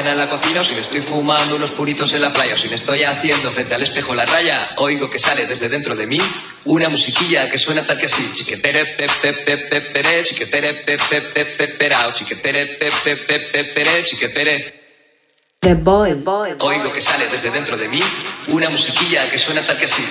cena en la cocina, o si me estoy fumando unos puritos en la playa, o si me estoy haciendo frente al espejo la raya, oigo que sale desde dentro de mí una musiquilla que suena tal que así. Chiquetere pe pe pe pe pere, chiquetere pe pe pe pe perao, chiquetere pe pe pe pe pere, chiquetere. The boy, boy, boy. Oigo que sale desde dentro de mí una musiquilla que suena tal que así.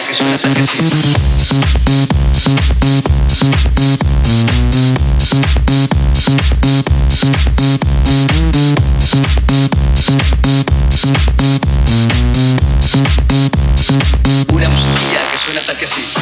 Que suena tal que así. Una musiquilla que suena tal que así.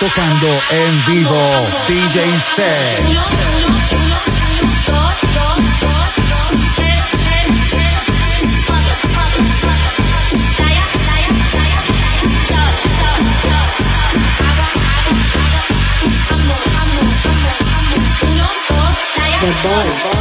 Tocando en vivo, DJ Seth. The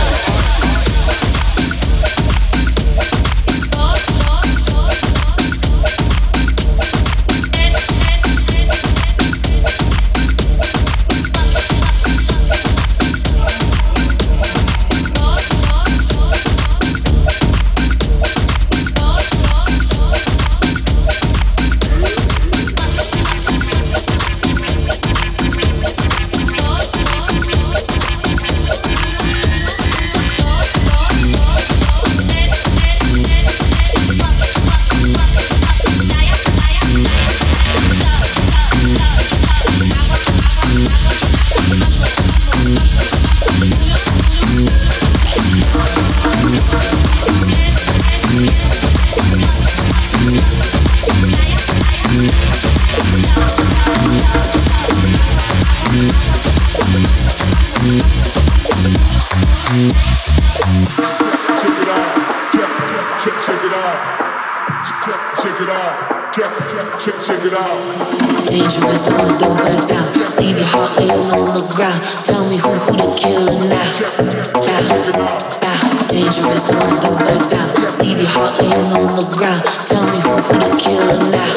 boy. boy. boy, boy, boy. Más grande now,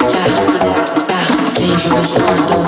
una roca. No se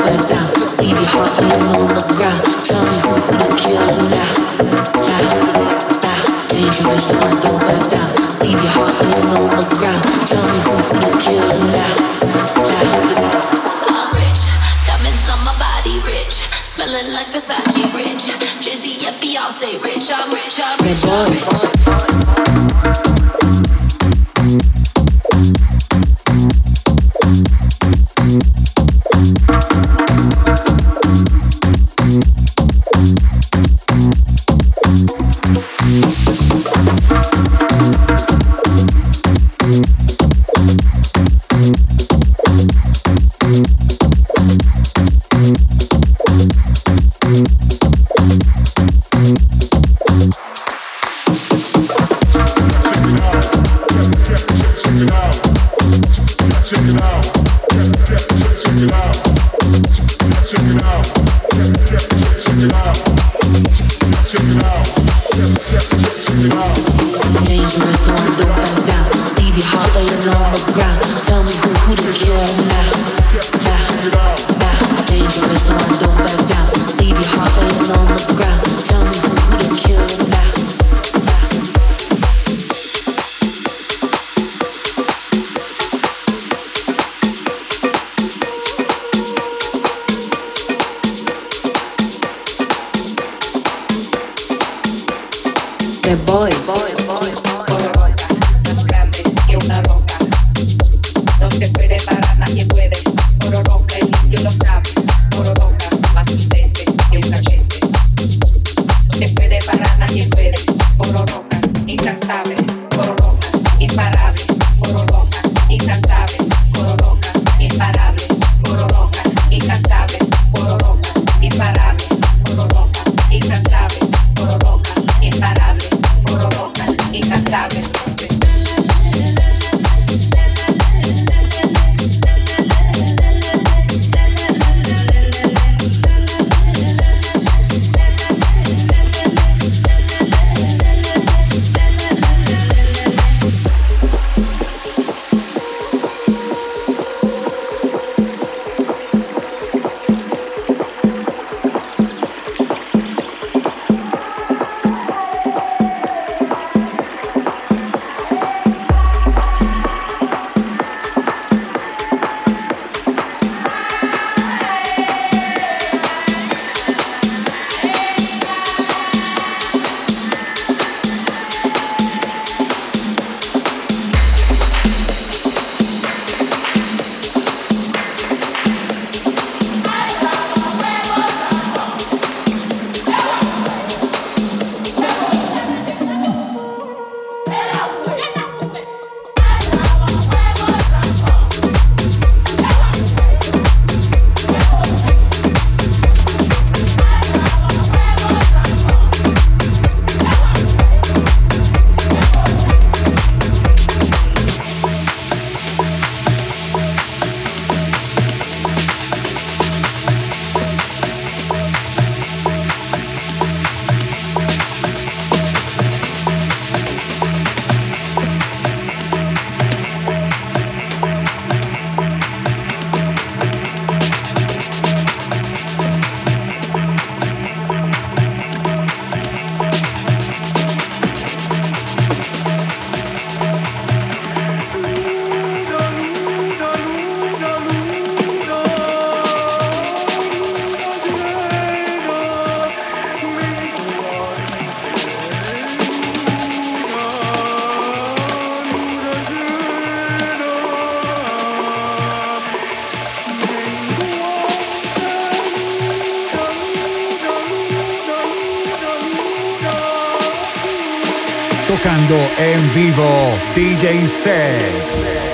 vivo DJ Says.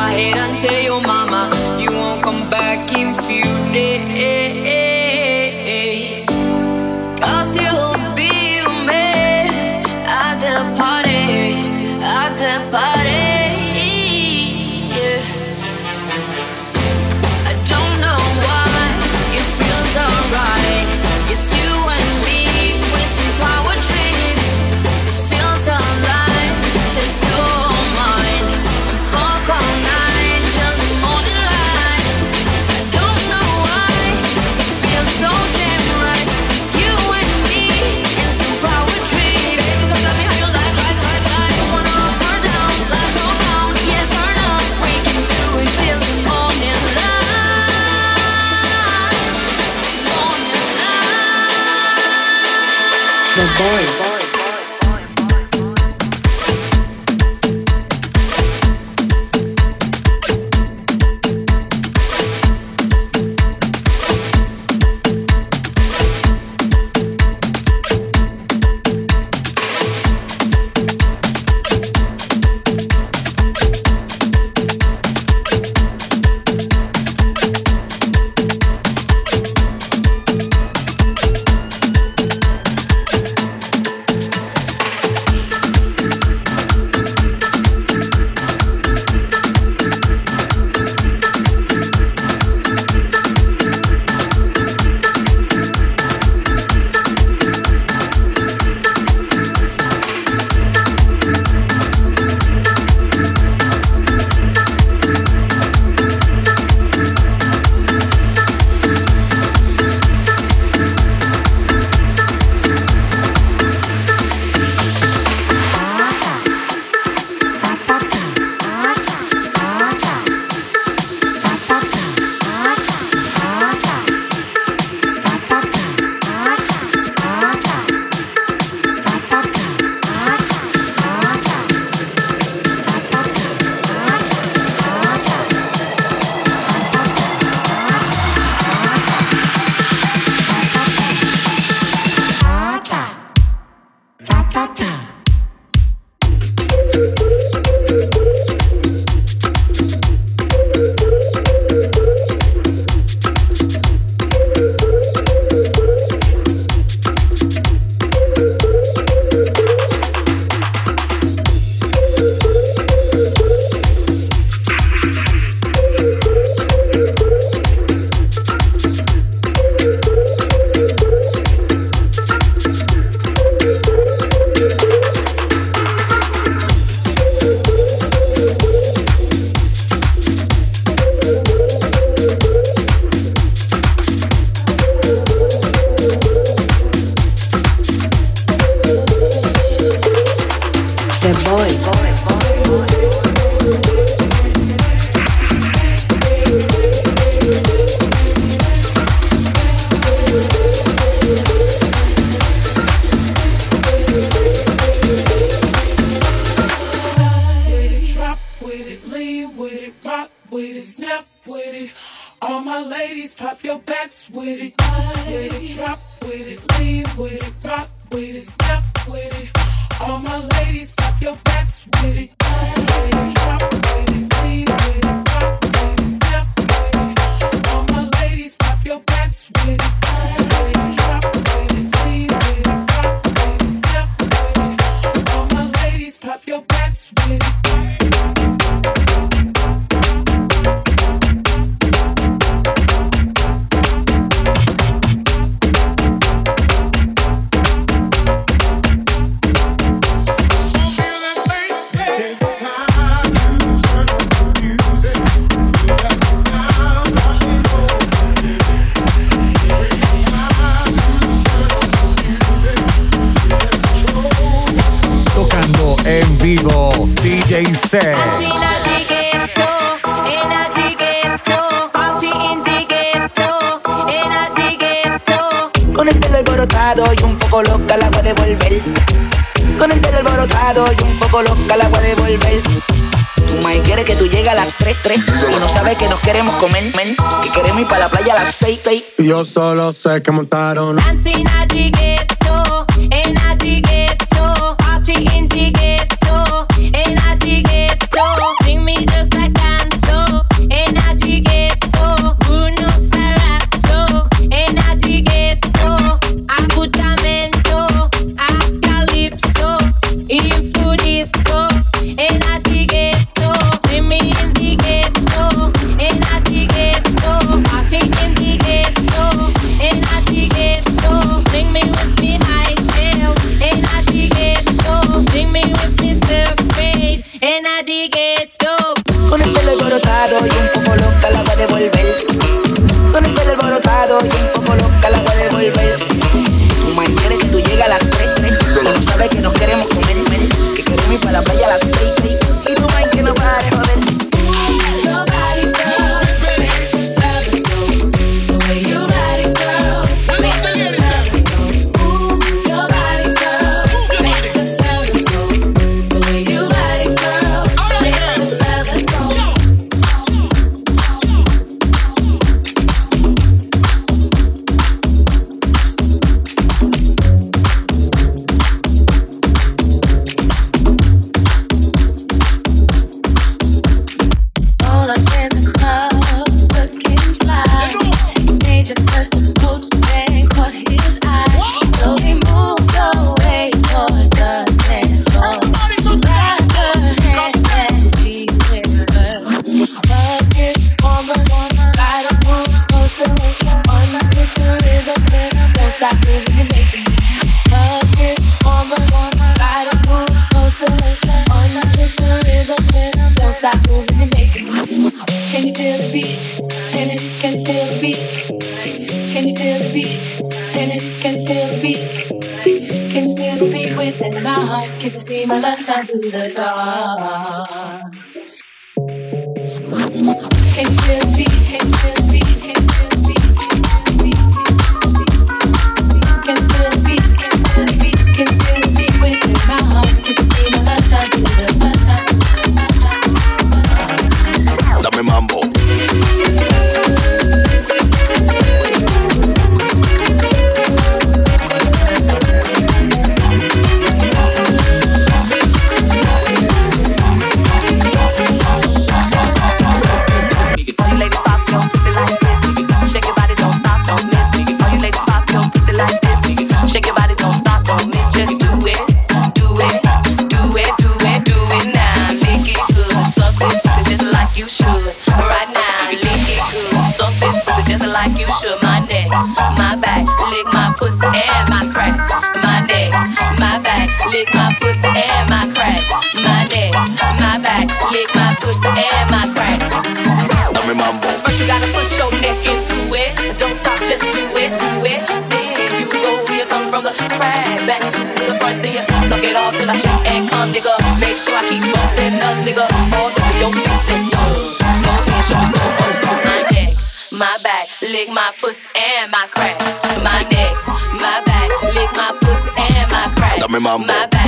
go ahead and tell your oh mama you won't come back in few days. boy. It's really hot. dice. Con el pelo alborotado y un poco loca la voy a devolver. Con el pelo alborotado y un poco loca la voy a devolver. Tu mai quiere que tú llegues a las 3, 3 Y no sabes que nos queremos comer, men, Que queremos ir para la playa a las 6, 6 Yo solo sé que montaron Dancing, I I do the lick my pussy and my crack. My neck, my back, lick my pussy and my crack. Dame mambo. First you gotta put your neck into it. Don't stop, just do it, do it. Then you roll your tongue from the crack back to the front. Then you suck it all till I shake and come, nigga. Make sure I keep busting up, nigga. All through your face is pieces, no, no, show so much. My neck, my back, lick my pussy and my crack. My neck. My mambo. My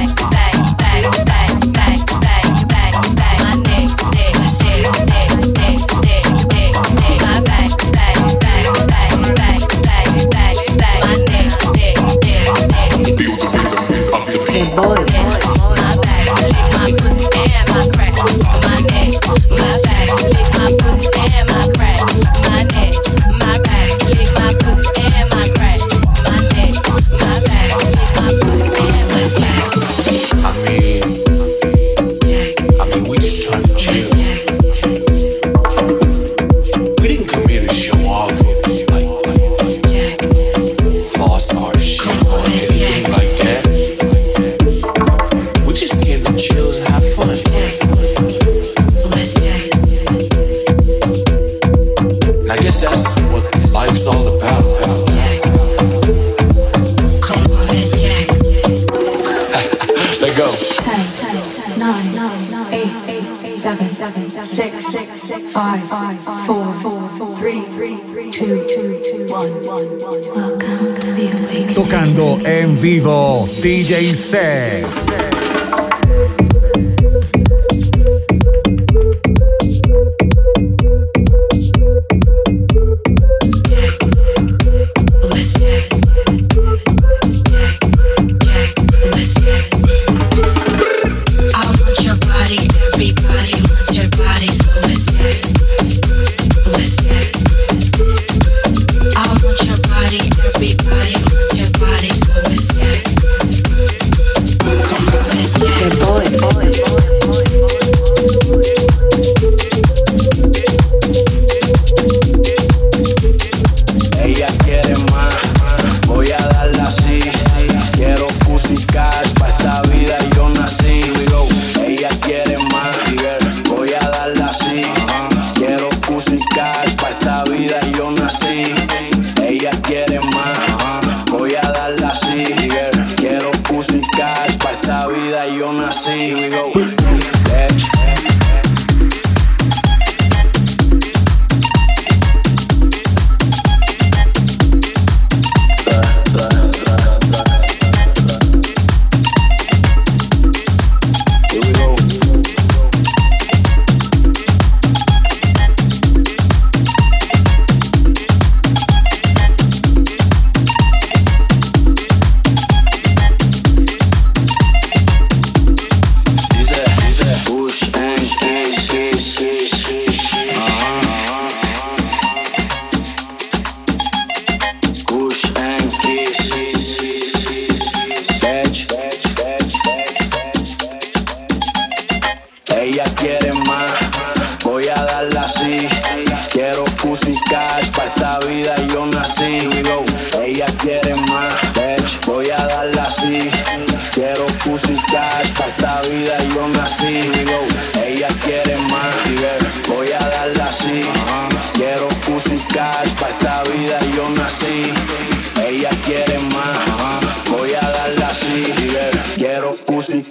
six, six, five, four, three, two, two, one. Welcome to the awakening. Tocando en vivo, DJ Seth.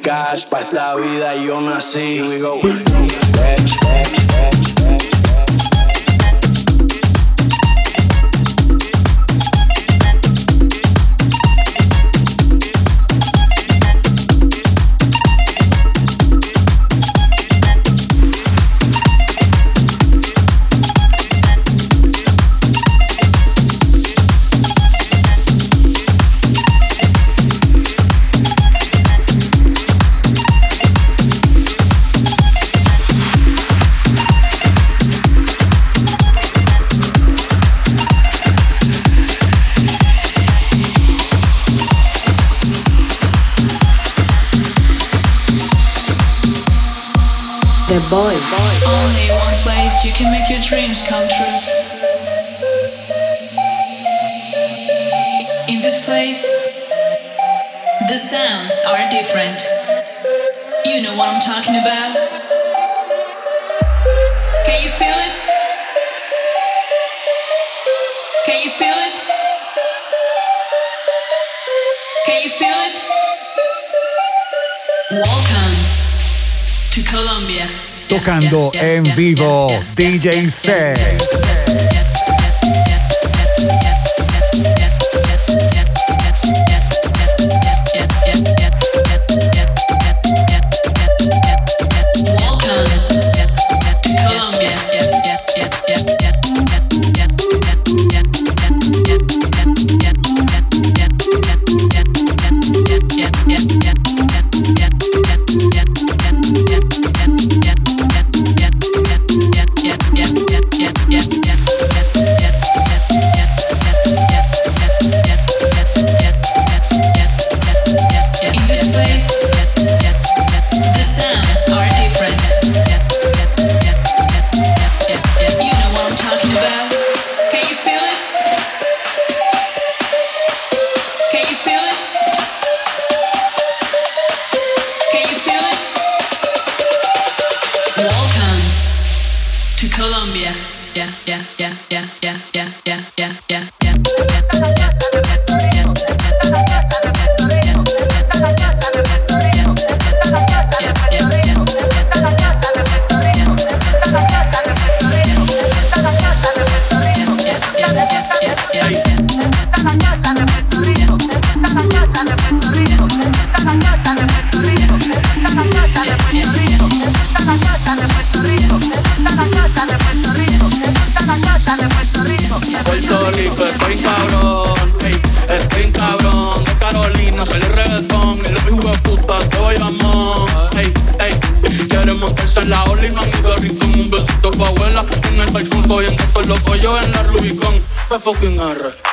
Pussycat, pa' esta vida yo nací. We go. Bitch, bitch, bitch, bitch. The boy. Only one place you can make your dreams come true. In this place, the sounds are different. You know what I'm talking about? Can you feel it? Can you feel it? Can you feel it? Welcome. Tocando en vivo DJ Sex. fucking arra.